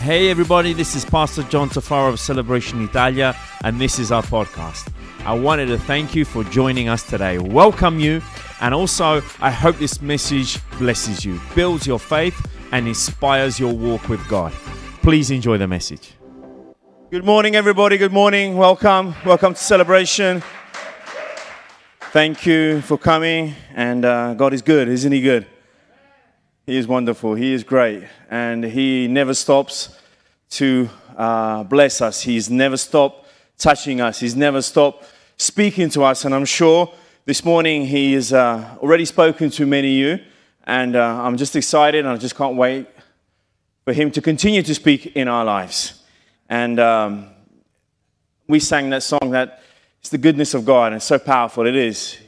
Hey everybody, this is Pastor John Tafaro of Celebration Italia, and this is our podcast. I wanted to thank you for joining us today, welcome you, and also I hope this message blesses you, builds your faith, and inspires your walk with God. Please enjoy the message. Good morning, everybody. Good morning. Welcome. Welcome to Celebration. Thank you for coming. And uh, God is good, isn't He good? He is wonderful. He is great. And He never stops to uh, bless us. He's never stopped touching us. He's never stopped speaking to us. And I'm sure this morning He has uh, already spoken to many of you. And uh, I'm just excited and I just can't wait for Him to continue to speak in our lives. And um, we sang that song that it's the goodness of God. And it's so powerful. It is.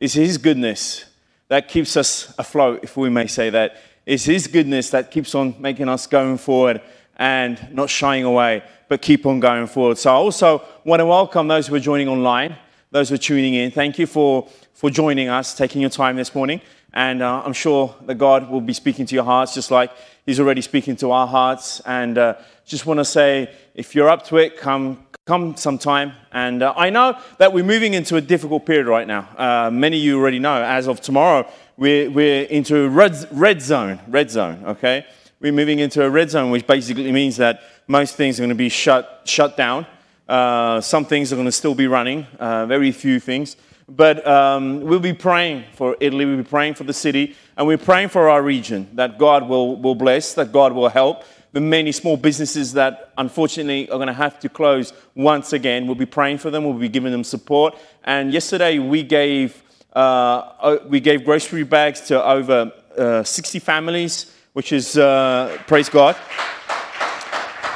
It's His goodness that keeps us afloat, if we may say that. It's His goodness that keeps on making us going forward and not shying away, but keep on going forward. So I also want to welcome those who are joining online, those who are tuning in. Thank you for, for joining us, taking your time this morning. And uh, I'm sure that God will be speaking to your hearts just like He's already speaking to our hearts. And uh, just want to say, if you're up to it, come, come sometime. And uh, I know that we're moving into a difficult period right now. Uh, many of you already know, as of tomorrow, we're, we're into red, red zone, red zone, okay? We're moving into a red zone, which basically means that most things are going to be shut, shut down. Uh, some things are going to still be running, uh, very few things. But um, we'll be praying for Italy, we'll be praying for the city, and we're praying for our region that God will, will bless, that God will help. The many small businesses that unfortunately are going to have to close once again, we'll be praying for them, we'll be giving them support. And yesterday we gave, uh, we gave grocery bags to over uh, 60 families, which is, uh, praise God.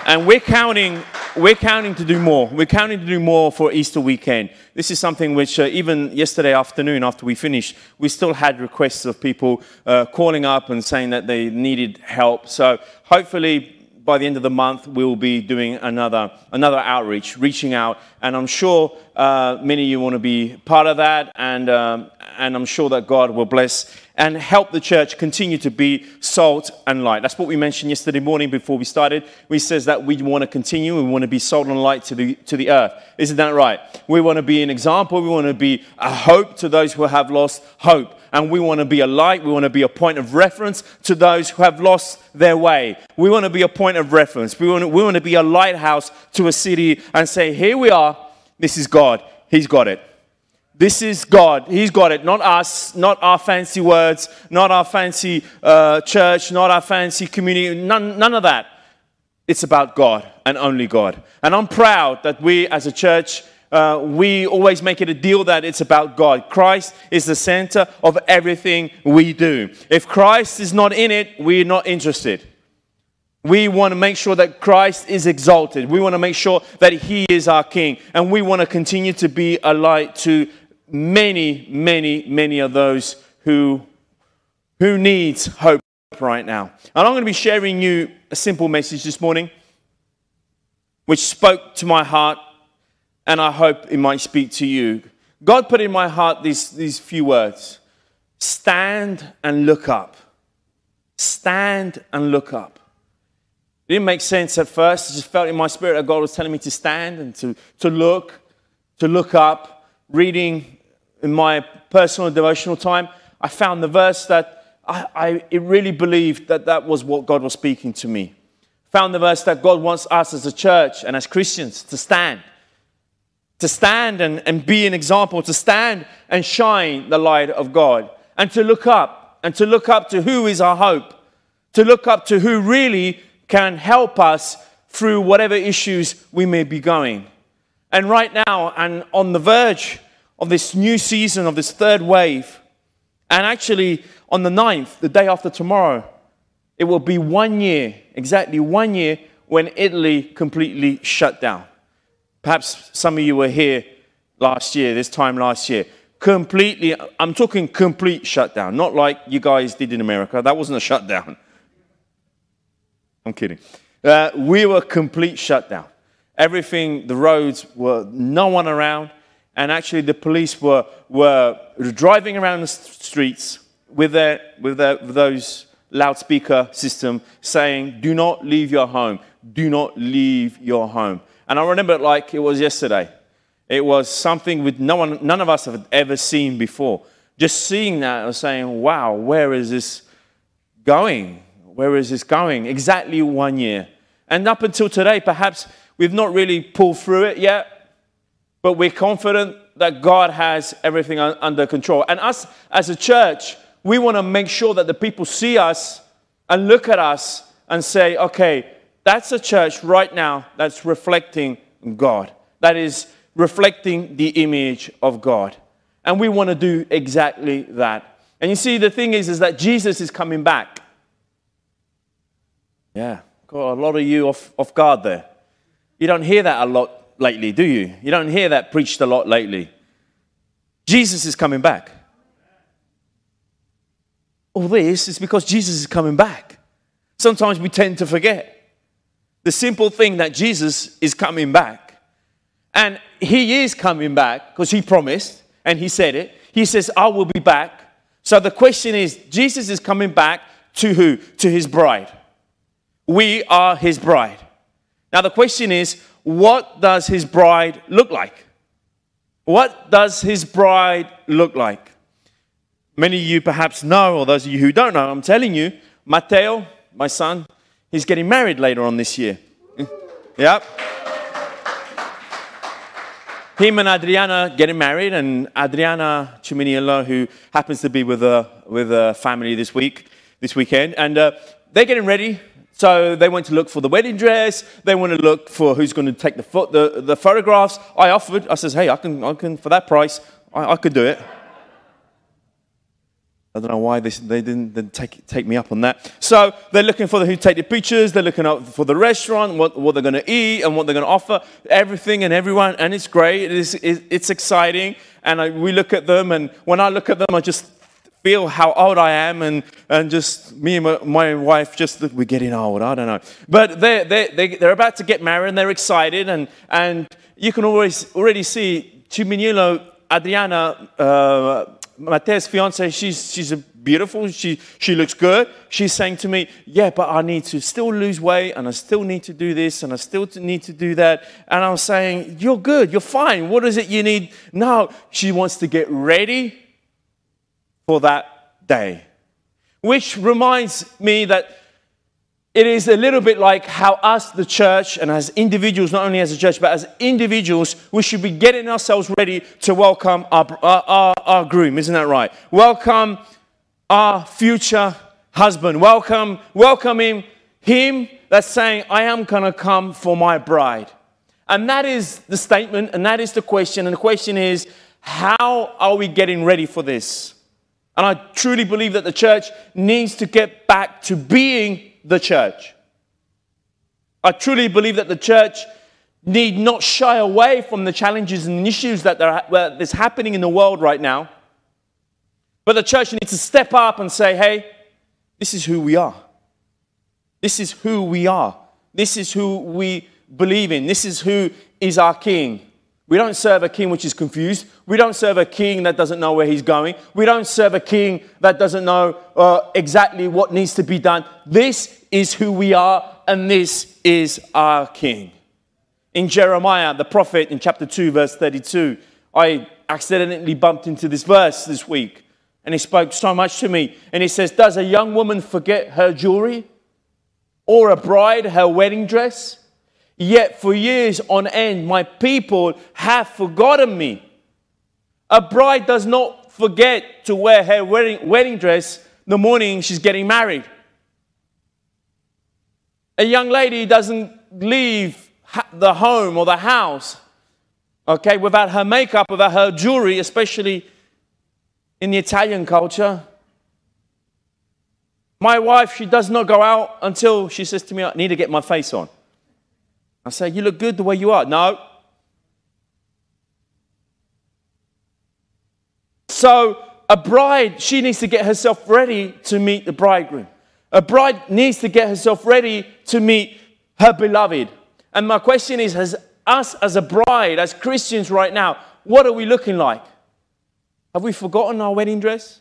And we're counting, we're counting to do more. We're counting to do more for Easter weekend. This is something which, uh, even yesterday afternoon, after we finished, we still had requests of people uh, calling up and saying that they needed help. So hopefully, by the end of the month, we'll be doing another, another outreach, reaching out. And I'm sure uh, many of you want to be part of that. And, um, and I'm sure that God will bless and help the church continue to be salt and light. That's what we mentioned yesterday morning before we started. We says that we want to continue. We want to be salt and light to the, to the earth. Isn't that right? We want to be an example. We want to be a hope to those who have lost hope. And we want to be a light. We want to be a point of reference to those who have lost their way. We want to be a point of reference. We want to, we want to be a lighthouse to a city and say, here we are. This is God. He's got it. This is God. He's got it. Not us, not our fancy words, not our fancy uh, church, not our fancy community, none, none of that. It's about God and only God. And I'm proud that we as a church, uh, we always make it a deal that it's about God. Christ is the center of everything we do. If Christ is not in it, we're not interested. We want to make sure that Christ is exalted. We want to make sure that He is our King. And we want to continue to be a light to many, many, many of those who, who needs hope right now. And I'm going to be sharing you a simple message this morning, which spoke to my heart, and I hope it might speak to you. God put in my heart these, these few words stand and look up. Stand and look up. It didn't make sense at first. I just felt in my spirit that God was telling me to stand and to, to look, to look up. Reading in my personal devotional time, I found the verse that I, I really believed that that was what God was speaking to me. Found the verse that God wants us as a church and as Christians to stand. To stand and, and be an example, to stand and shine the light of God, and to look up, and to look up to who is our hope, to look up to who really can help us through whatever issues we may be going. And right now, and on the verge of this new season, of this third wave. And actually, on the 9th, the day after tomorrow, it will be one year, exactly one year, when Italy completely shut down. Perhaps some of you were here last year, this time last year. Completely, I'm talking complete shutdown, not like you guys did in America. That wasn't a shutdown. I'm kidding. Uh, we were complete shutdown. Everything, the roads were no one around and actually the police were, were driving around the streets with, their, with, their, with those loudspeaker system saying, Do not leave your home. Do not leave your home. And I remember it like it was yesterday. It was something with no one, none of us have ever seen before. Just seeing that and saying, Wow, where is this going? Where is this going? Exactly one year. And up until today, perhaps we've not really pulled through it yet, but we're confident that God has everything under control. And us as a church, we want to make sure that the people see us and look at us and say, okay, that's a church right now that's reflecting God, that is reflecting the image of God. And we want to do exactly that. And you see, the thing is, is that Jesus is coming back. Yeah, got a lot of you off, off guard there. You don't hear that a lot lately, do you? You don't hear that preached a lot lately. Jesus is coming back. All this is because Jesus is coming back. Sometimes we tend to forget the simple thing that Jesus is coming back. And he is coming back because he promised and he said it. He says, I will be back. So the question is Jesus is coming back to who? To his bride. We are his bride. Now the question is, what does his bride look like? What does his bride look like? Many of you perhaps know, or those of you who don't know, I'm telling you, Matteo, my son, he's getting married later on this year. yep. Him and Adriana getting married, and Adriana Chiminiello, who happens to be with a, with a family this week, this weekend, and uh, they're getting ready so they went to look for the wedding dress. They want to look for who's going to take the, fo- the, the photographs. I offered. I says, hey, I can, I can for that price, I, I could do it. I don't know why they, they didn't, didn't take, take me up on that. So they're looking for the, who take the pictures. They're looking up for the restaurant, what, what they're going to eat and what they're going to offer, everything and everyone. And it's great. It is, it's exciting. And I, we look at them. And when I look at them, I just feel how old I am, and, and just me and my, my wife, just we're getting old. I don't know. But they're, they're, they're about to get married, and they're excited, and, and you can always already see Chiminiello, Adriana, uh, Matteo's fiance, she's, she's beautiful, she, she looks good. She's saying to me, Yeah, but I need to still lose weight, and I still need to do this, and I still need to do that. And I'm saying, You're good, you're fine. What is it you need? No, she wants to get ready for that day. Which reminds me that it is a little bit like how us, the church, and as individuals, not only as a church, but as individuals, we should be getting ourselves ready to welcome our, our, our, our groom. Isn't that right? Welcome our future husband. Welcome, welcoming him that's saying, I am going to come for my bride. And that is the statement, and that is the question. And the question is, how are we getting ready for this? And I truly believe that the church needs to get back to being the church. I truly believe that the church need not shy away from the challenges and issues that are that's happening in the world right now. But the church needs to step up and say, hey, this is who we are. This is who we are. This is who we believe in. This is who is our king. We don't serve a king which is confused. We don't serve a king that doesn't know where he's going. We don't serve a king that doesn't know uh, exactly what needs to be done. This is who we are, and this is our king. In Jeremiah, the prophet, in chapter 2, verse 32, I accidentally bumped into this verse this week, and it spoke so much to me. And he says, Does a young woman forget her jewelry? Or a bride her wedding dress? Yet for years on end, my people have forgotten me. A bride does not forget to wear her wedding, wedding dress the morning she's getting married. A young lady doesn't leave the home or the house, okay, without her makeup, without her jewelry, especially in the Italian culture. My wife, she does not go out until she says to me, I need to get my face on. I say, You look good the way you are. No. So, a bride, she needs to get herself ready to meet the bridegroom. A bride needs to get herself ready to meet her beloved. And my question is, has us as a bride, as Christians right now, what are we looking like? Have we forgotten our wedding dress?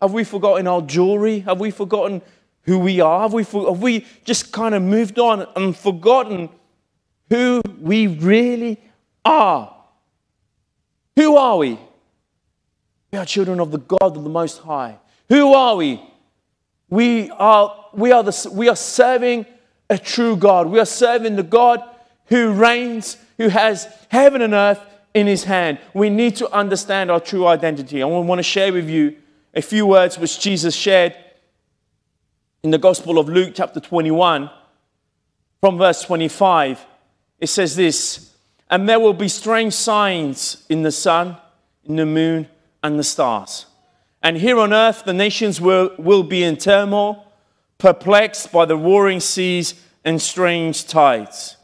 Have we forgotten our jewelry? Have we forgotten who we are? Have we, have we just kind of moved on and forgotten who we really are? Who are we? We are children of the God of the Most High. Who are we? We are, we are, the, we are serving a true God. We are serving the God who reigns, who has heaven and earth in his hand. We need to understand our true identity. I want to share with you a few words which Jesus shared in the Gospel of Luke, chapter 21, from verse 25. It says this And there will be strange signs in the sun, in the moon, and the stars. And here on earth, the nations will, will be in turmoil, perplexed by the roaring seas and strange tides.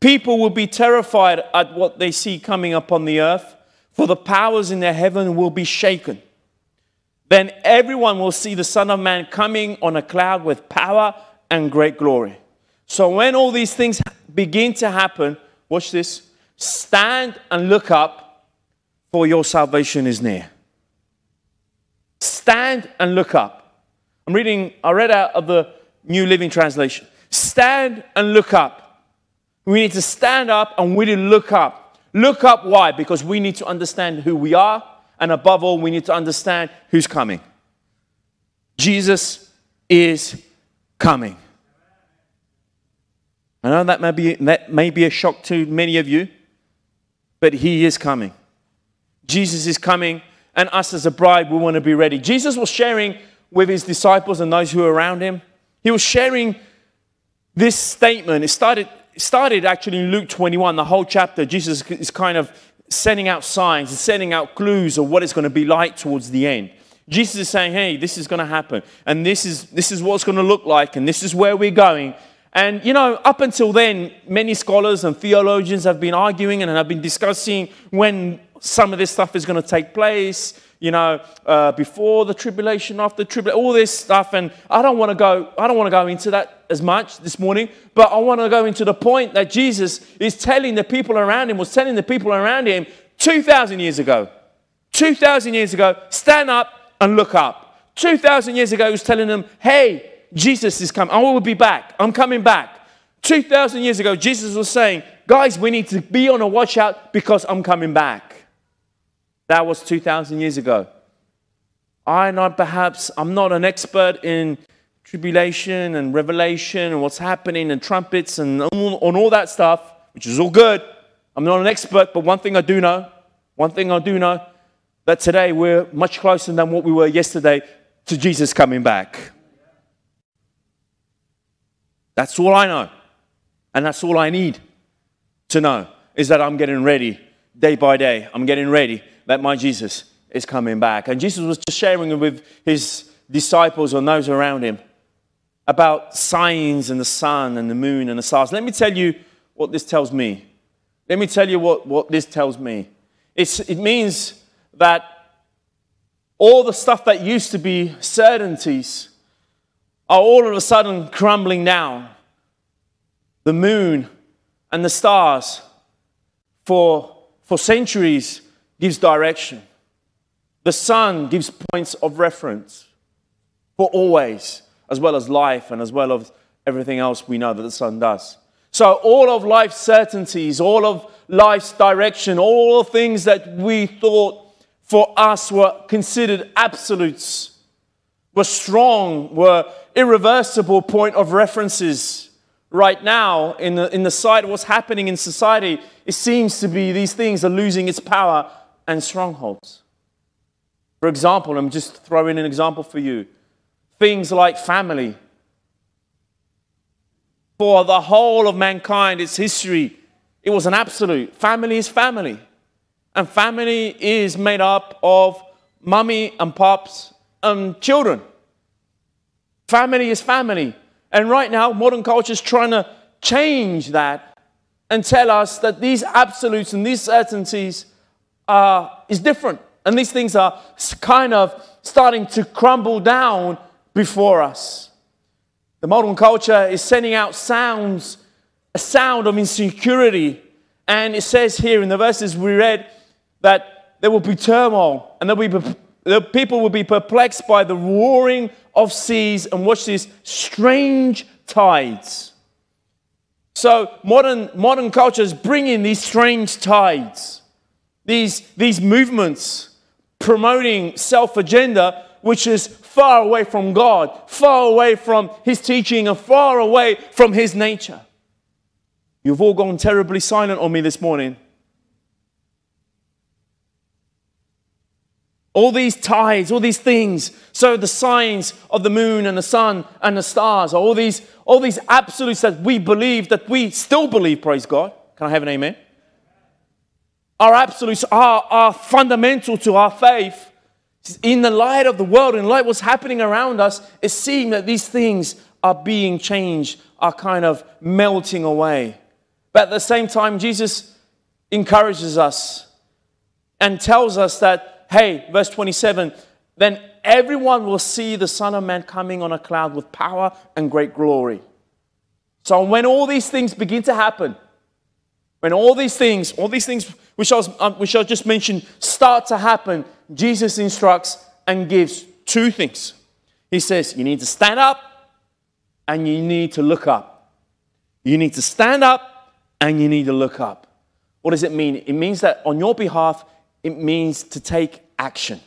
People will be terrified at what they see coming upon the earth, for the powers in the heaven will be shaken. Then everyone will see the Son of Man coming on a cloud with power and great glory. So when all these things begin to happen, watch this stand and look up, for your salvation is near. Stand and look up. I'm reading, I read out of the New Living Translation. Stand and look up. We need to stand up and we need to look up. Look up, why? Because we need to understand who we are, and above all, we need to understand who's coming. Jesus is coming. I know that may be, that may be a shock to many of you, but he is coming. Jesus is coming and us as a bride, we want to be ready. Jesus was sharing with his disciples and those who were around him. He was sharing this statement. It started, it started actually in Luke 21, the whole chapter. Jesus is kind of sending out signs and sending out clues of what it's going to be like towards the end. Jesus is saying, hey, this is going to happen, and this is, this is what it's going to look like, and this is where we're going. And, you know, up until then, many scholars and theologians have been arguing and have been discussing when some of this stuff is going to take place, you know, uh, before the tribulation, after the tribulation, all this stuff. And I don't want to go, I don't want to go into that as much this morning, but I want to go into the point that Jesus is telling the people around him, was telling the people around him 2,000 years ago. 2,000 years ago, stand up and look up. 2,000 years ago, he was telling them, hey, Jesus is coming. I will be back. I'm coming back. 2,000 years ago, Jesus was saying, guys, we need to be on a watch out because I'm coming back. That was 2,000 years ago. I not perhaps, I'm not an expert in tribulation and revelation and what's happening and trumpets and on all that stuff, which is all good. I'm not an expert, but one thing I do know, one thing I do know, that today we're much closer than what we were yesterday to Jesus coming back. That's all I know. And that's all I need to know is that I'm getting ready day by day. I'm getting ready that my Jesus is coming back. And Jesus was just sharing with his disciples and those around him about signs and the sun and the moon and the stars. Let me tell you what this tells me. Let me tell you what, what this tells me. It's, it means that all the stuff that used to be certainties are all of a sudden crumbling down. The moon and the stars for, for centuries gives direction. The sun gives points of reference for always, as well as life and as well as everything else we know that the sun does. So, all of life's certainties, all of life's direction, all the things that we thought for us were considered absolutes, were strong, were irreversible point of references. Right now, in the, in the sight of what's happening in society, it seems to be these things are losing its power and strongholds. For example, I'm just throwing an example for you. Things like family. For the whole of mankind, its history, it was an absolute. Family is family. And family is made up of mummy and pops and children. Family is family. And right now, modern culture is trying to change that and tell us that these absolutes and these certainties uh, is different. And these things are kind of starting to crumble down before us. The modern culture is sending out sounds, a sound of insecurity. And it says here in the verses we read that there will be turmoil and there will be, the people will be perplexed by the roaring of seas and watch these strange tides. So modern, modern culture is bringing these strange tides, these, these movements promoting self agenda, which is far away from God, far away from His teaching, and far away from His nature. You've all gone terribly silent on me this morning. All these tides, all these things. So the signs of the moon and the sun and the stars, all these, all these absolutes that we believe, that we still believe, praise God. Can I have an amen? Our absolutes are, are fundamental to our faith. In the light of the world, in light what's happening around us, it seems that these things are being changed, are kind of melting away. But at the same time, Jesus encourages us and tells us that hey, verse 27, then everyone will see the Son of Man coming on a cloud with power and great glory. So when all these things begin to happen, when all these things, all these things which I, was, um, which I just mentioned start to happen, Jesus instructs and gives two things. He says, You need to stand up and you need to look up. You need to stand up and you need to look up. What does it mean? It means that on your behalf, it means to take action.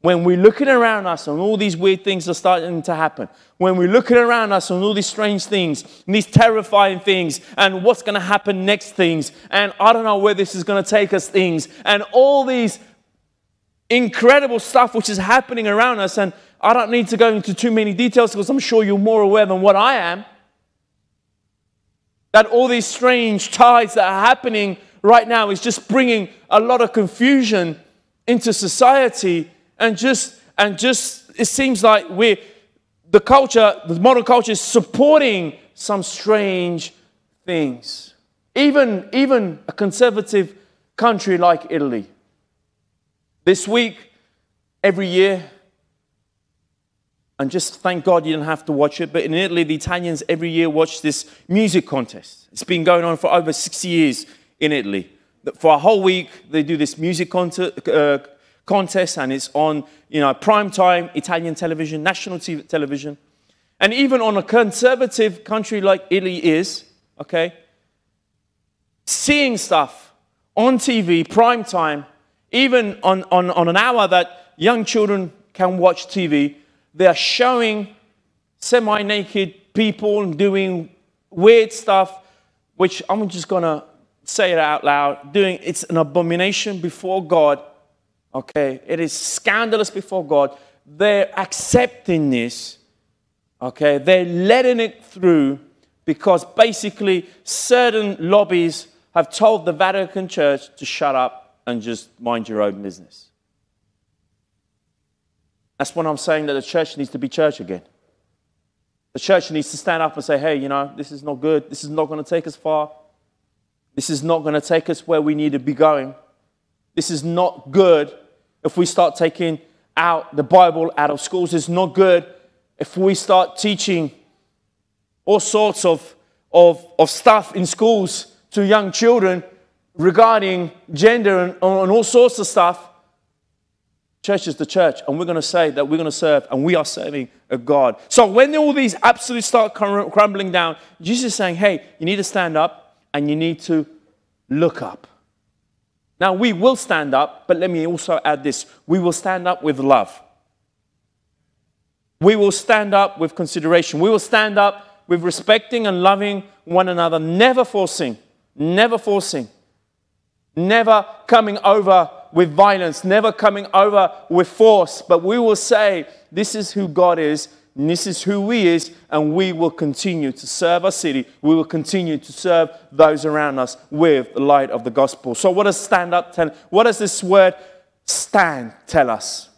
When we're looking around us and all these weird things are starting to happen, when we're looking around us and all these strange things, and these terrifying things, and what's going to happen next things, and I don't know where this is going to take us things, and all these incredible stuff which is happening around us, and I don't need to go into too many details because I'm sure you're more aware than what I am. That all these strange tides that are happening right now is just bringing a lot of confusion into society and just and just it seems like we're the culture the modern culture is supporting some strange things. Even even a conservative country like italy. This week every year and just thank god you didn't have to watch it but in italy the italians every year watch this music contest. It's been going on for over 60 years in italy for a whole week, they do this music contest, uh, contest and it's on you know, prime time Italian television, national TV, television. And even on a conservative country like Italy is, okay, seeing stuff on TV, prime time, even on, on, on an hour that young children can watch TV, they're showing semi naked people doing weird stuff, which I'm just gonna say it out loud, doing it's an abomination before God. Okay, it is scandalous before God. They're accepting this. Okay, they're letting it through because basically certain lobbies have told the Vatican Church to shut up and just mind your own business. That's when I'm saying that the church needs to be church again. The church needs to stand up and say, hey, you know, this is not good. This is not going to take us far. This is not going to take us where we need to be going. This is not good if we start taking out the Bible out of schools. It's not good if we start teaching all sorts of, of, of stuff in schools to young children regarding gender and, and all sorts of stuff. Church is the church, and we're going to say that we're going to serve, and we are serving a God. So when all these absolutes start crumbling down, Jesus is saying, hey, you need to stand up and you need to look up. Now, we will stand up, but let me also add this we will stand up with love. We will stand up with consideration. We will stand up with respecting and loving one another, never forcing, never forcing, never coming over with violence, never coming over with force, but we will say, This is who God is this is who we is, and we will continue to serve our city. We will continue to serve those around us with the light of the gospel. So, what does stand up tell? What does this word stand tell us?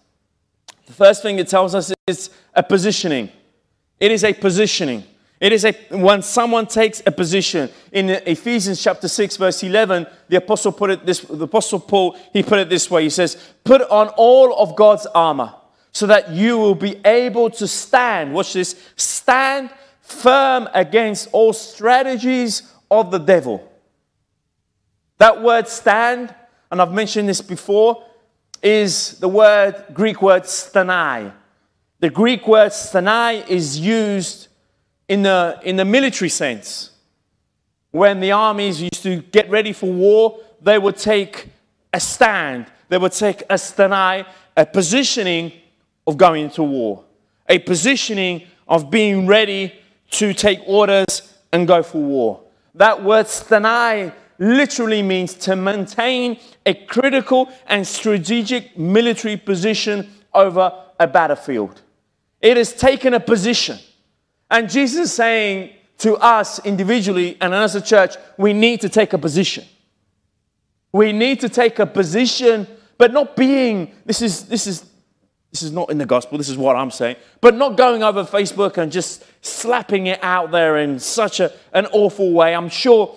The first thing it tells us is a positioning. It is a positioning. It is a when someone takes a position. In Ephesians chapter 6, verse 11, the apostle put it this the apostle Paul, he put it this way. He says, Put on all of God's armor so that you will be able to stand. Watch this stand firm against all strategies of the devil. That word stand, and I've mentioned this before, is the word Greek word stanai. The Greek word stanai is used in the, in the military sense. When the armies used to get ready for war, they would take a stand, they would take a stanai, a positioning of going to war, a positioning of being ready to take orders and go for war. That word stanai literally means to maintain a critical and strategic military position over a battlefield. It has taken a position. And Jesus is saying to us individually and as a church, we need to take a position. We need to take a position, but not being, this is, this is, this is not in the gospel, this is what I'm saying, but not going over Facebook and just slapping it out there in such a, an awful way. I'm sure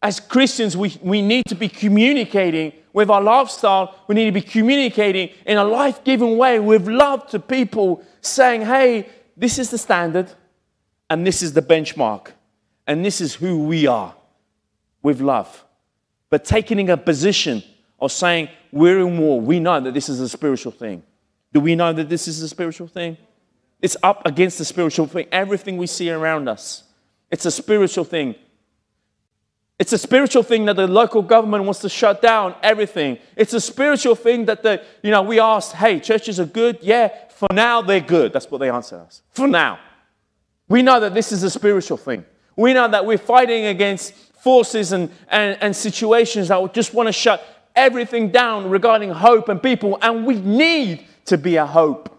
as Christians, we, we need to be communicating with our lifestyle. We need to be communicating in a life giving way with love to people, saying, hey, this is the standard, and this is the benchmark, and this is who we are with love. But taking a position of saying, we're in war, we know that this is a spiritual thing. Do we know that this is a spiritual thing? It's up against the spiritual thing. Everything we see around us, it's a spiritual thing. It's a spiritual thing that the local government wants to shut down everything. It's a spiritual thing that the, you know, we ask, hey, churches are good. Yeah, for now they're good. That's what they answer us. For now. We know that this is a spiritual thing. We know that we're fighting against forces and, and, and situations that just want to shut everything down regarding hope and people, and we need to be a hope.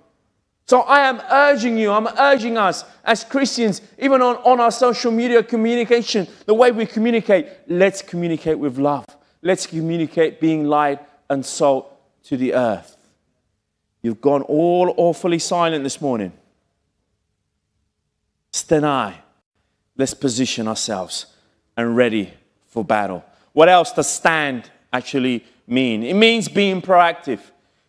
So I am urging you, I'm urging us as Christians, even on, on our social media communication, the way we communicate, let's communicate with love. Let's communicate being light and salt to the earth. You've gone all awfully silent this morning. Stenai. Let's position ourselves and ready for battle. What else to stand actually mean? It means being proactive.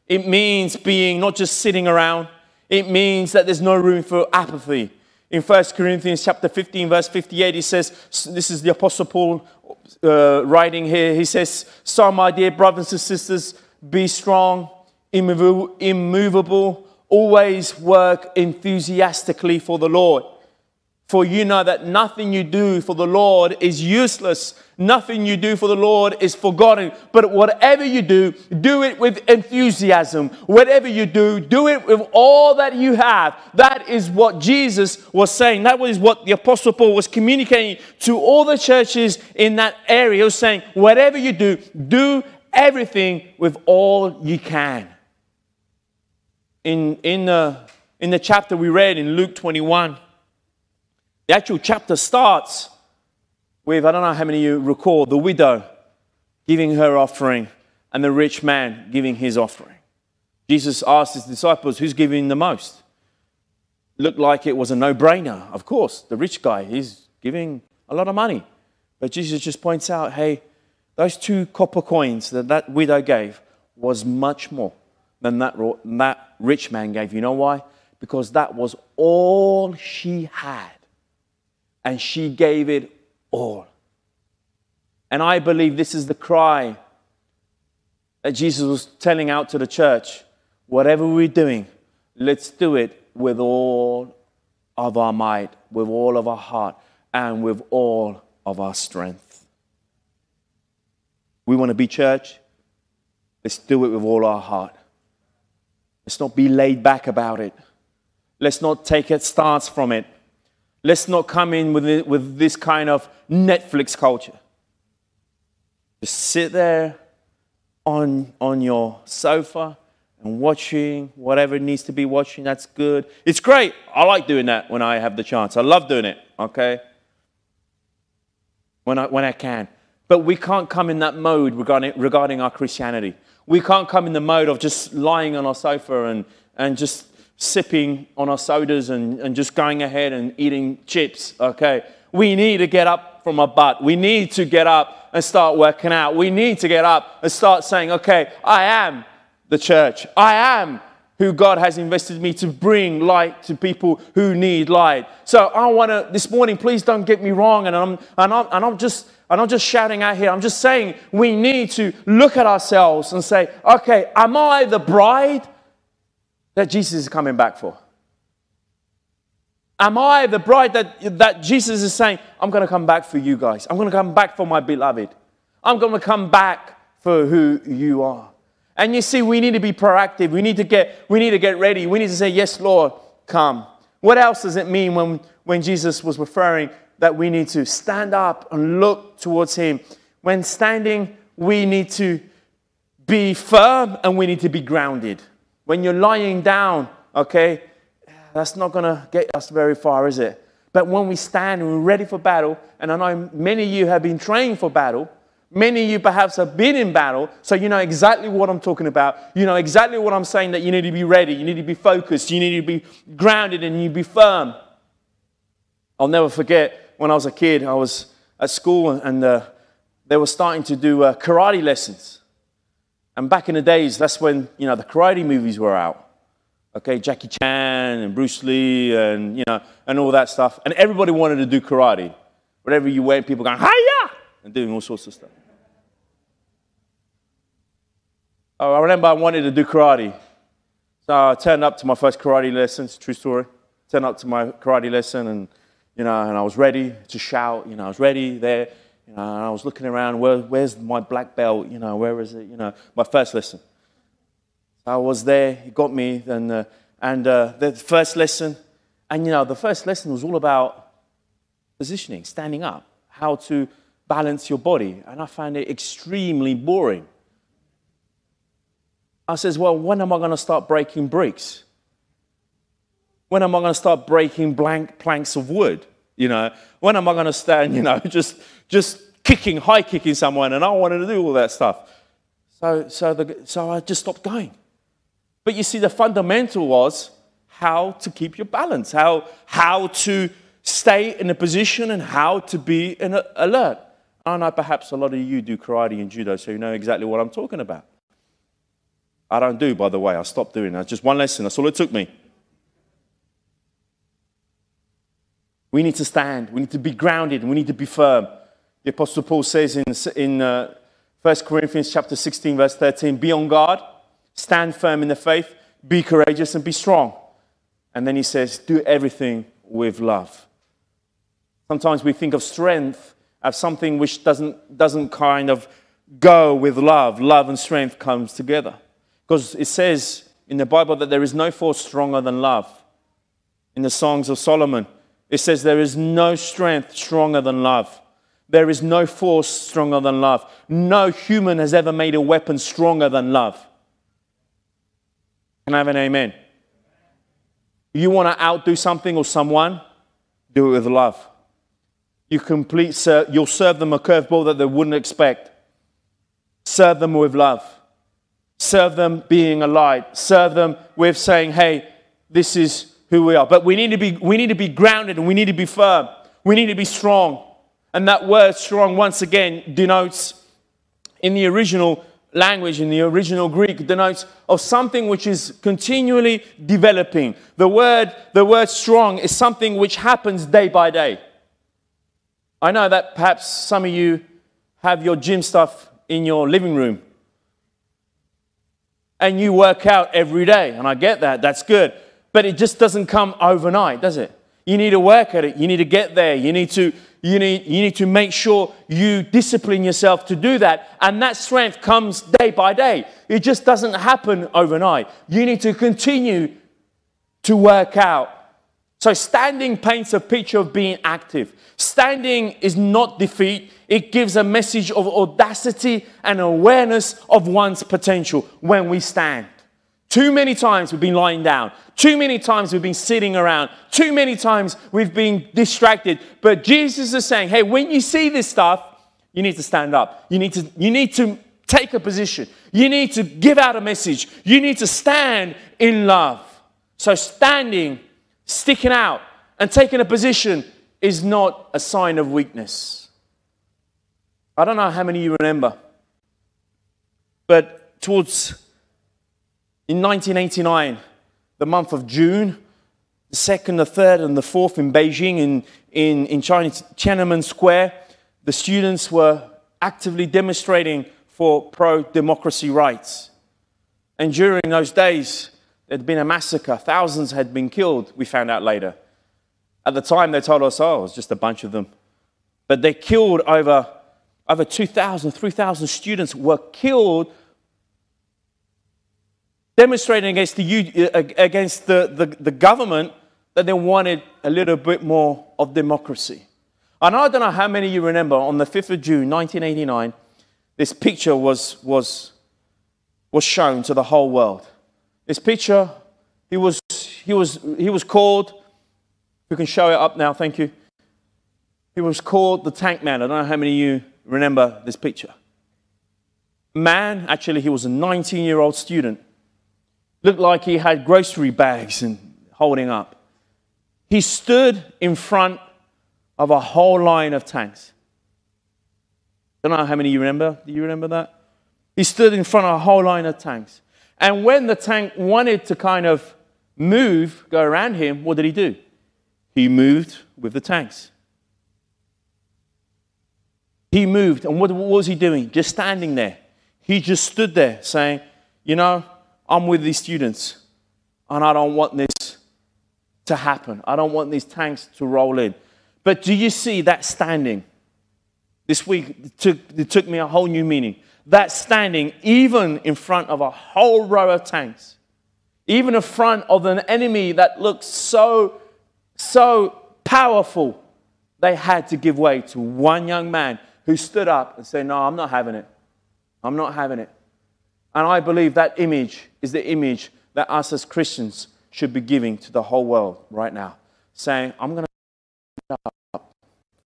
It means being not just sitting around it means that there's no room for apathy. In 1 Corinthians chapter 15, verse 58, he says, this is the Apostle Paul uh, writing here. He says, So, my dear brothers and sisters, be strong, immovable, immovable always work enthusiastically for the Lord. For you know that nothing you do for the Lord is useless. Nothing you do for the Lord is forgotten. But whatever you do, do it with enthusiasm. Whatever you do, do it with all that you have. That is what Jesus was saying. That was what the Apostle Paul was communicating to all the churches in that area. He was saying, whatever you do, do everything with all you can. In, in, the, in the chapter we read in Luke 21, the actual chapter starts with, I don't know how many of you recall, the widow giving her offering and the rich man giving his offering. Jesus asked his disciples, Who's giving the most? Looked like it was a no brainer. Of course, the rich guy, he's giving a lot of money. But Jesus just points out, hey, those two copper coins that that widow gave was much more than that, that rich man gave. You know why? Because that was all she had and she gave it all. And I believe this is the cry that Jesus was telling out to the church. Whatever we're doing, let's do it with all of our might, with all of our heart, and with all of our strength. We want to be church. Let's do it with all our heart. Let's not be laid back about it. Let's not take a stance from it. Let's not come in with, it, with this kind of Netflix culture. Just sit there on, on your sofa and watching whatever needs to be watching. That's good. It's great. I like doing that when I have the chance. I love doing it, okay? When I, when I can. But we can't come in that mode regarding, regarding our Christianity. We can't come in the mode of just lying on our sofa and, and just sipping on our sodas and, and just going ahead and eating chips, okay? We need to get up from our butt. We need to get up and start working out. We need to get up and start saying, okay, I am the church. I am who God has invested me to bring light to people who need light. So I want to, this morning, please don't get me wrong. And I'm, and I'm, and I'm just, and I'm just shouting out here. I'm just saying we need to look at ourselves and say, okay, am I the bride that Jesus is coming back for? Am I the bride that, that Jesus is saying, I'm going to come back for you guys? I'm going to come back for my beloved. I'm going to come back for who you are. And you see, we need to be proactive. We need to get, we need to get ready. We need to say, Yes, Lord, come. What else does it mean when, when Jesus was referring that we need to stand up and look towards Him? When standing, we need to be firm and we need to be grounded. When you're lying down, okay, that's not going to get us very far, is it? But when we stand and we're ready for battle, and I know many of you have been trained for battle, many of you perhaps have been in battle, so you know exactly what I'm talking about. You know exactly what I'm saying that you need to be ready, you need to be focused, you need to be grounded, and you be firm. I'll never forget when I was a kid, I was at school and uh, they were starting to do uh, karate lessons. And back in the days, that's when, you know, the karate movies were out okay, Jackie Chan and Bruce Lee and, you know, and all that stuff. And everybody wanted to do karate. Whatever you went, people going, hiya, and doing all sorts of stuff. Oh, I remember I wanted to do karate. So I turned up to my first karate lesson, true story. Turned up to my karate lesson and, you know, and I was ready to shout, you know, I was ready there. You know, and I was looking around, where, where's my black belt? You know, where is it? You know, my first lesson. I was there, he got me, and, uh, and uh, the first lesson, and you know, the first lesson was all about positioning, standing up, how to balance your body, and I found it extremely boring. I says, well, when am I going to start breaking bricks? When am I going to start breaking blank planks of wood? You know, when am I going to stand, you know, just, just kicking, high kicking someone, and I wanted to do all that stuff. So, so, the, so I just stopped going. But you see, the fundamental was how to keep your balance, how, how to stay in a position and how to be in a, alert. I know perhaps a lot of you do karate and judo, so you know exactly what I'm talking about. I don't do, by the way. I stopped doing that. Just one lesson. That's all it took me. We need to stand. We need to be grounded. We need to be firm. The Apostle Paul says in, in uh, 1 Corinthians chapter 16, verse 13, be on guard stand firm in the faith, be courageous, and be strong. And then he says, do everything with love. Sometimes we think of strength as something which doesn't, doesn't kind of go with love. Love and strength comes together. Because it says in the Bible that there is no force stronger than love. In the Songs of Solomon, it says there is no strength stronger than love. There is no force stronger than love. No human has ever made a weapon stronger than love. Can I have an amen? You want to outdo something or someone? Do it with love. You complete, you'll serve them a curveball that they wouldn't expect. Serve them with love. Serve them being a light. Serve them with saying, hey, this is who we are. But we need to be, we need to be grounded and we need to be firm. We need to be strong. And that word strong, once again, denotes in the original language in the original Greek denotes of something which is continually developing. The word, the word strong is something which happens day by day. I know that perhaps some of you have your gym stuff in your living room and you work out every day, and I get that, that's good. But it just doesn't come overnight, does it? You need to work at it, you need to get there, you need to you need, you need to make sure you discipline yourself to do that. And that strength comes day by day. It just doesn't happen overnight. You need to continue to work out. So, standing paints a picture of being active. Standing is not defeat, it gives a message of audacity and awareness of one's potential when we stand. Too many times we've been lying down. Too many times we've been sitting around. Too many times we've been distracted. But Jesus is saying, hey, when you see this stuff, you need to stand up. You need to, you need to take a position. You need to give out a message. You need to stand in love. So, standing, sticking out, and taking a position is not a sign of weakness. I don't know how many you remember, but towards in 1989, the month of June, the second, the third, and the fourth in Beijing, in, in, in China, Tiananmen Square, the students were actively demonstrating for pro democracy rights. And during those days, There had been a massacre. Thousands had been killed, we found out later. At the time, they told us, oh, it was just a bunch of them. But they killed over, over 2,000, 3,000 students were killed demonstrating against the, uh, against the, the, the government that they wanted a little bit more of democracy. And I don't know how many of you remember on the 5th of June 1989, this picture was, was, was shown to the whole world. This picture, he was, he was, he was called, we can show it up now, thank you. He was called the Tank Man. I don't know how many of you remember this picture. Man, actually, he was a 19 year old student. Looked like he had grocery bags and holding up. He stood in front of a whole line of tanks. Don't know how many you remember. Do you remember that? He stood in front of a whole line of tanks. And when the tank wanted to kind of move, go around him, what did he do? He moved with the tanks. He moved. And what, what was he doing? Just standing there. He just stood there saying, You know, I'm with these students and I don't want this to happen. I don't want these tanks to roll in. But do you see that standing? This week it took, it took me a whole new meaning. That standing, even in front of a whole row of tanks, even in front of an enemy that looked so, so powerful, they had to give way to one young man who stood up and said, No, I'm not having it. I'm not having it. And I believe that image is the image that us as Christians should be giving to the whole world right now, saying, I'm going to stand up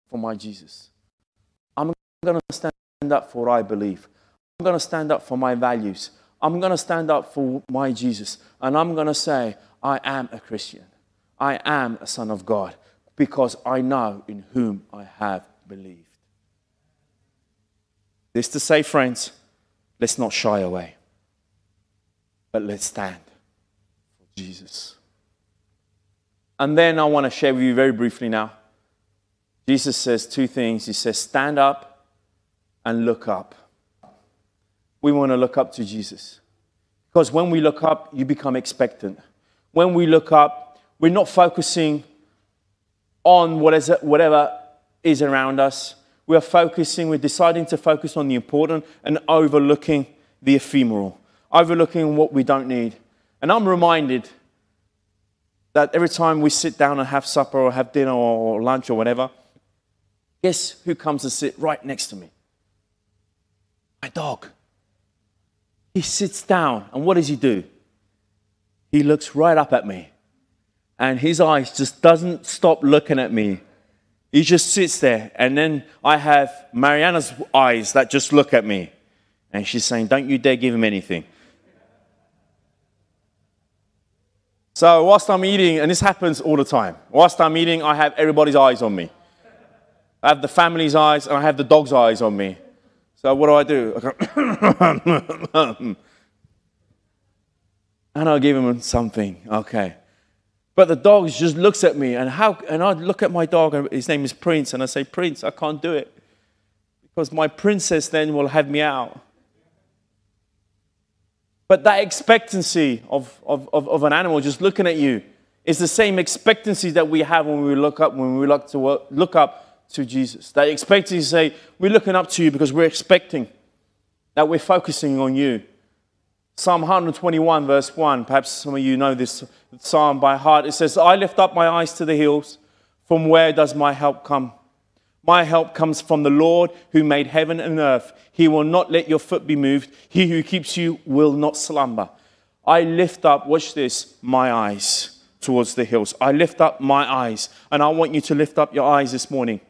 for my Jesus. I'm going to stand up for what I believe. I'm going to stand up for my values. I'm going to stand up for my Jesus. And I'm going to say, I am a Christian. I am a son of God because I know in whom I have believed. This to say, friends, let's not shy away, but let's stand for Jesus. And then I want to share with you very briefly now. Jesus says two things. He says, stand up and look up. We want to look up to Jesus. Because when we look up, you become expectant. When we look up, we're not focusing on what is, whatever is around us. We are focusing, we're deciding to focus on the important and overlooking the ephemeral, overlooking what we don't need. And I'm reminded that every time we sit down and have supper or have dinner or lunch or whatever, guess who comes to sit right next to me? My dog. He sits down, and what does he do? He looks right up at me, and his eyes just doesn't stop looking at me. He just sits there, and then I have Mariana's eyes that just look at me, and she's saying, "Don't you dare give him anything." So whilst I'm eating, and this happens all the time, whilst I'm eating, I have everybody's eyes on me. I have the family's eyes and I have the dog's eyes on me. So what do I do? I go and I'll give him something. Okay. But the dog just looks at me, and how? And I look at my dog, and his name is Prince, and I say, Prince, I can't do it because my princess then will have me out. But that expectancy of, of, of, of, an animal just looking at you is the same expectancy that we have when we look up, when we look, to work, look up to Jesus. That expectancy to say, we're looking up to you because we're expecting that we're focusing on you. Psalm 121, verse 1, perhaps some of you know this psalm by heart. It says, I lift up my eyes to the hills. From where does my help come? My help comes from the Lord who made heaven and earth. He will not let your foot be moved. He who keeps you will not slumber. I lift up, watch this, my eyes towards the hills. I lift up my eyes. And I want you to lift up your eyes this morning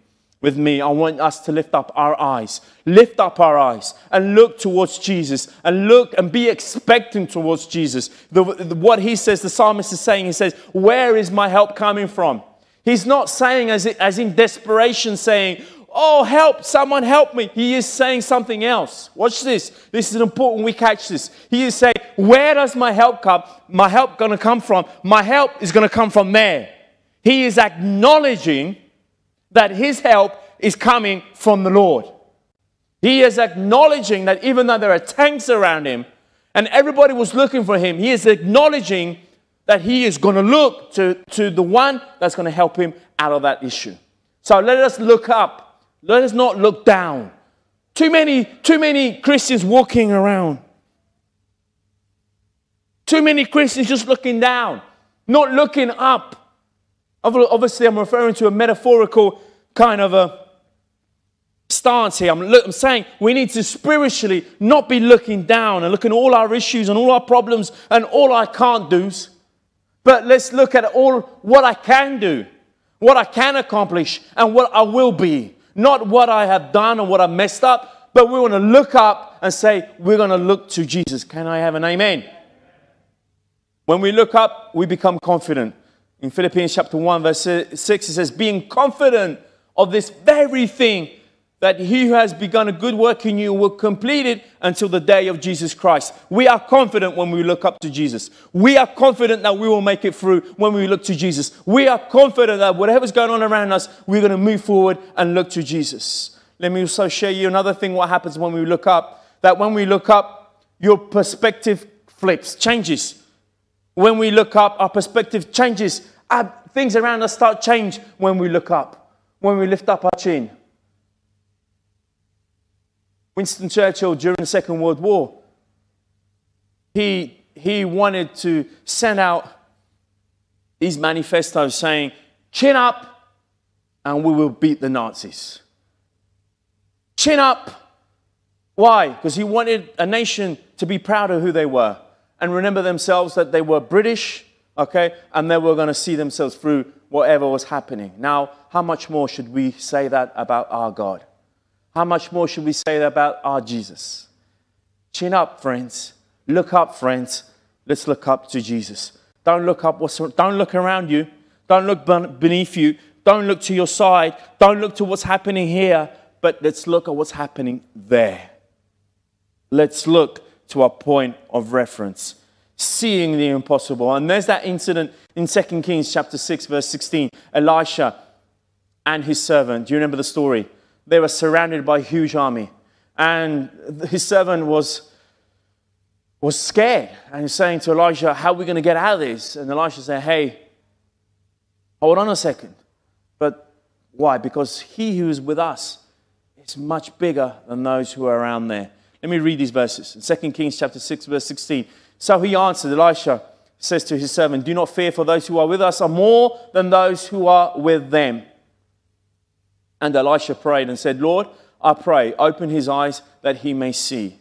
with me. I want us to lift up our eyes. Lift up our eyes and look towards Jesus and look and be expecting towards Jesus. The, the, what he says, the psalmist is saying, he says, Where is my help coming from? He's not saying as, in desperation, saying, Oh, help, someone help me. He is saying something else. Watch this. This is important we catch this. He is saying, Where does my help come? My help gonna come from? My help is gonna come from there. He is acknowledging that his help is coming from the Lord. He is acknowledging that even though there are tanks around him, And everybody was looking for him. He is acknowledging that he is going to look to, to the one that's going to help him out of that issue. So let us look up. Let us not look down. Too many, too many Christians walking around. Too many Christians just looking down, not looking up. Obviously, I'm referring to a metaphorical kind of a stance here. I'm, I'm, saying we need to spiritually not be looking down and looking at all our issues and all our problems and all I can't do's, but let's look at all what I can do, what I can accomplish, and what I will be. Not what I have done and what I messed up, but we want to look up and say, we're going to look to Jesus. Can I have an amen? When we look up, we become confident. In Philippians chapter 1, verse 6, it says, being confident of this very thing that he who has begun a good work in you will complete it until the day of Jesus Christ. We are confident when we look up to Jesus. We are confident that we will make it through when we look to Jesus. We are confident that whatever's going on around us, we're going to move forward and look to Jesus. Let me also share you another thing what happens when we look up. That when we look up, your perspective flips, changes. When we look up, our perspective changes. Our, things around us start change when we look up, when we lift up our chin Winston Churchill, during the Second World War, he, he wanted to send out these manifestos saying, chin up and we will beat the Nazis. Chin up. Why? Because he wanted a nation to be proud of who they were and remember themselves that they were British, okay, and they were going to see themselves through whatever was happening. Now, how much more should we say that about our God? How much more should we say about our Jesus? Chin up, friends. Look up, friends. Let's look up to Jesus. Don't look up what's, don't look around you. Don't look beneath you. Don't look to your side. Don't look to what's happening here, but let's look at what's happening there. Let's look to our point of reference, seeing the impossible. And there's that incident in 2 Kings chapter 6 verse 16. Elisha and his servant. Do you remember the story? They were surrounded by a huge army. And his servant was, was scared and he's saying to Elijah, How are we going to get out of this? And Elisha said, Hey, hold on a second. But why? Because he who is with us is much bigger than those who are around there. Let me read these verses. In 2 Kings chapter 6, verse 16. So he answered, Elisha says to his servant, Do not fear, for those who are with us are more than those who are with them. And Elisha prayed and said, Lord, I pray, open his eyes that he may see.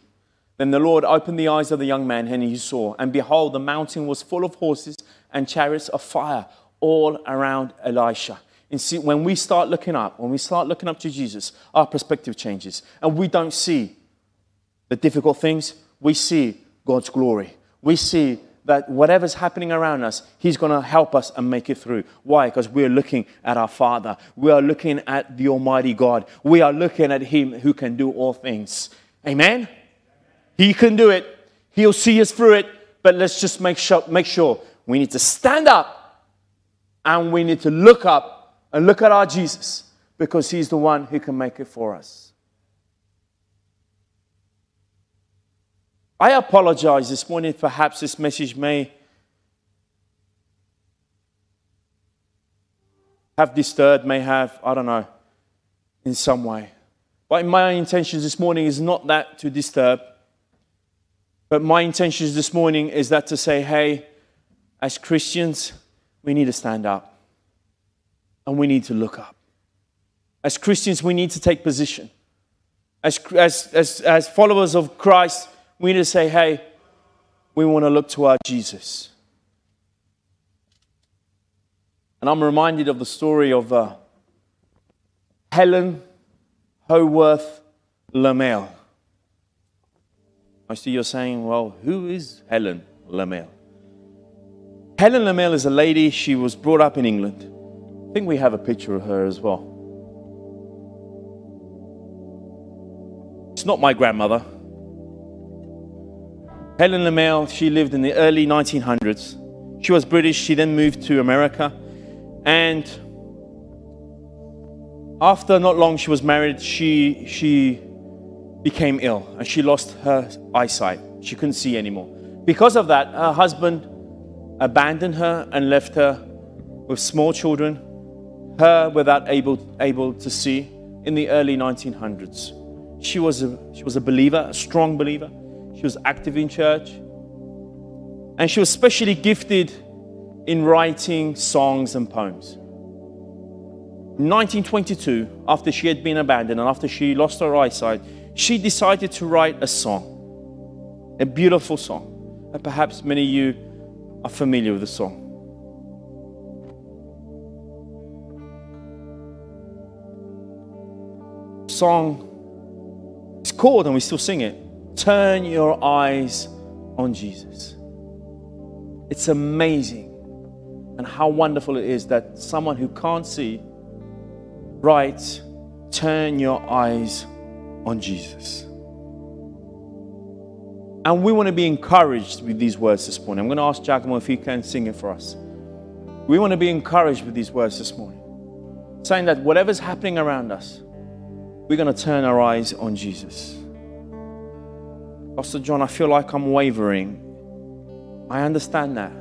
Then the Lord opened the eyes of the young man, and he saw. And behold, the mountain was full of horses and chariots of fire all around Elisha. And see, when we start looking up, when we start looking up to Jesus, our perspective changes. And we don't see the difficult things, we see God's glory. We see that whatever's happening around us, He's going to help us and make it through. Why? Because we're looking at our Father. We are looking at the Almighty God. We are looking at Him who can do all things. Amen? He can do it. He'll see us through it. But let's just make sure, make sure we need to stand up and we need to look up and look at our Jesus because He's the one who can make it for us. I apologize this morning. Perhaps this message may have disturbed, may have, I don't know, in some way. But my intentions this morning is not that to disturb. But my intentions this morning is that to say, hey, as Christians, we need to stand up and we need to look up. As Christians, we need to take position. As, as, as, as followers of Christ, we need to say, hey, we want to look to our Jesus. And I'm reminded of the story of uh, Helen Howarth Lemmel. I see you're saying, well, who is Helen Lemmel? Helen Lemmel is a lady, she was brought up in England. I think we have a picture of her as well. It's not my grandmother. Helen Lemmel, she lived in the early 1900s. She was British. She then moved to America. And after not long she was married, she, she became ill and she lost her eyesight. She couldn't see anymore. Because of that, her husband abandoned her and left her with small children, her without able, able to see in the early 1900s. She was, a, she was a believer, a strong believer. She was active in church. And she was specially gifted in writing songs and poems. In 1922, after she had been abandoned and after she lost her eyesight, she decided to write a song, a beautiful song. And perhaps many of you are familiar with the song. Song is called, and we still sing it Turn Your Eyes on Jesus. It's amazing and how wonderful it is that someone who can't see writes, Turn your eyes on Jesus. And we want to be encouraged with these words this morning. I'm going to ask Giacomo if he can sing it for us. We want to be encouraged with these words this morning, saying that whatever's happening around us, we're going to turn our eyes on Jesus. Pastor John, I feel like I'm wavering. I understand that.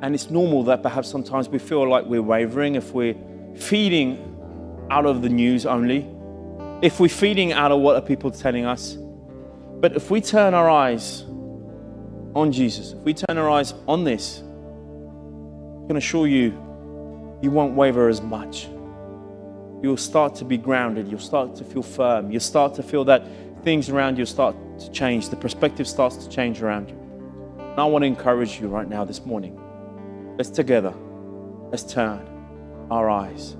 And it's normal that perhaps sometimes we feel like we're wavering if we're feeding out of the news only if we're feeding out of what are people telling us. But if we turn our eyes on Jesus, if we turn our eyes on this, I can assure you, you won't waver as much. You'll start to be grounded. You'll start to feel firm. You'll start to feel that things around you start to change. The perspective starts to change around you. And I want to encourage you right now this morning. Let's together, let's turn our eyes.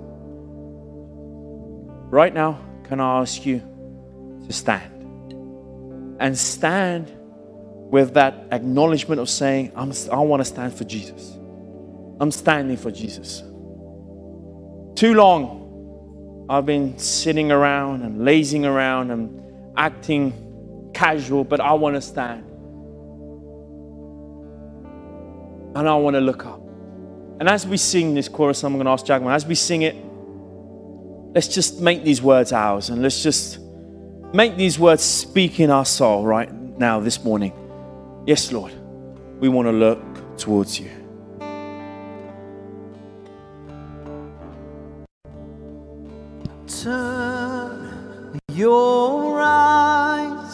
Right now, can I ask you to stand? And stand with that acknowledgement of saying, I want to stand for Jesus. I'm standing for Jesus. Too long, I've been sitting around and lazing around and acting casual, but I want to stand. And I want to look up. And as we sing this chorus, I'm going to ask Giacomo, as we sing it, Let's just make these words ours and let's just make these words speak in our soul right now, this morning. Yes, Lord, we want to look towards you. Turn your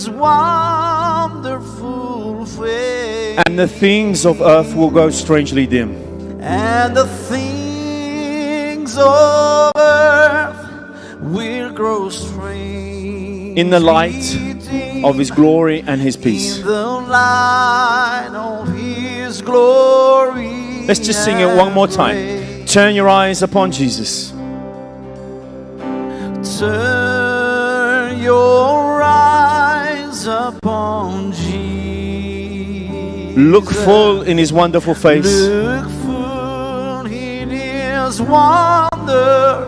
his wonderful face. And the things of earth will go strangely dim. and the things of earth will grow strange In the light of his glory and his peace. in the light of his glory Let's just sing it one more time. Turn your eyes upon Jesus. turn Look full in his wonderful face. Look full in his wonderful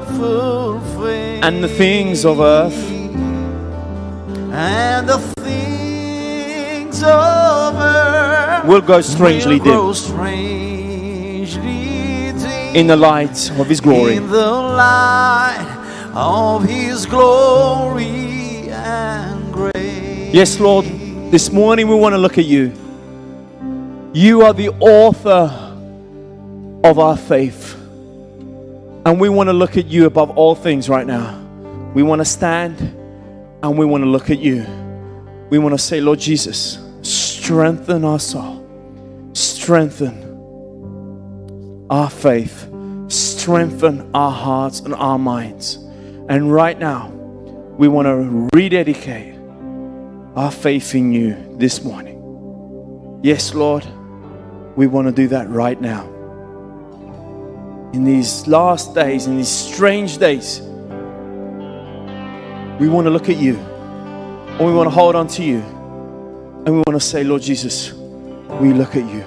face. And the things of earth and the things of earth will go strangely will grow dim strangely dim in the light of his glory. in the light of his glory and grace. Yes, Lord, this morning we want to look at you. You are the author of our faith. And we want to look at you above all things right now. We want to stand and we want to look at you. We want to say, Lord Jesus, strengthen our soul, strengthen our faith, strengthen our hearts and our minds. And right now, we want to rededicate our faith in you this morning. Yes, Lord, we want to do that right now. In these last days, in these strange days, we want to look at you and we want to hold on to you and we want to say, Lord Jesus, we look at you.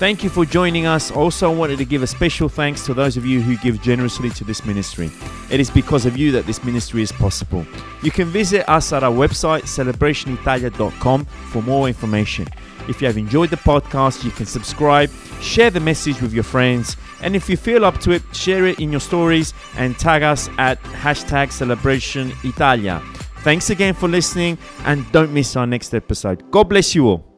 Thank you for joining us. Also, I wanted to give a special thanks to those of you who give generously to this ministry. It is because of you that this ministry is possible. You can visit us at our website, celebrationitalia.com, for more information. If you have enjoyed the podcast, you can subscribe, share the message with your friends, and if you feel up to it, share it in your stories and tag us at hashtag celebration Italia. Thanks again for listening, and don't miss our next episode. God bless you all.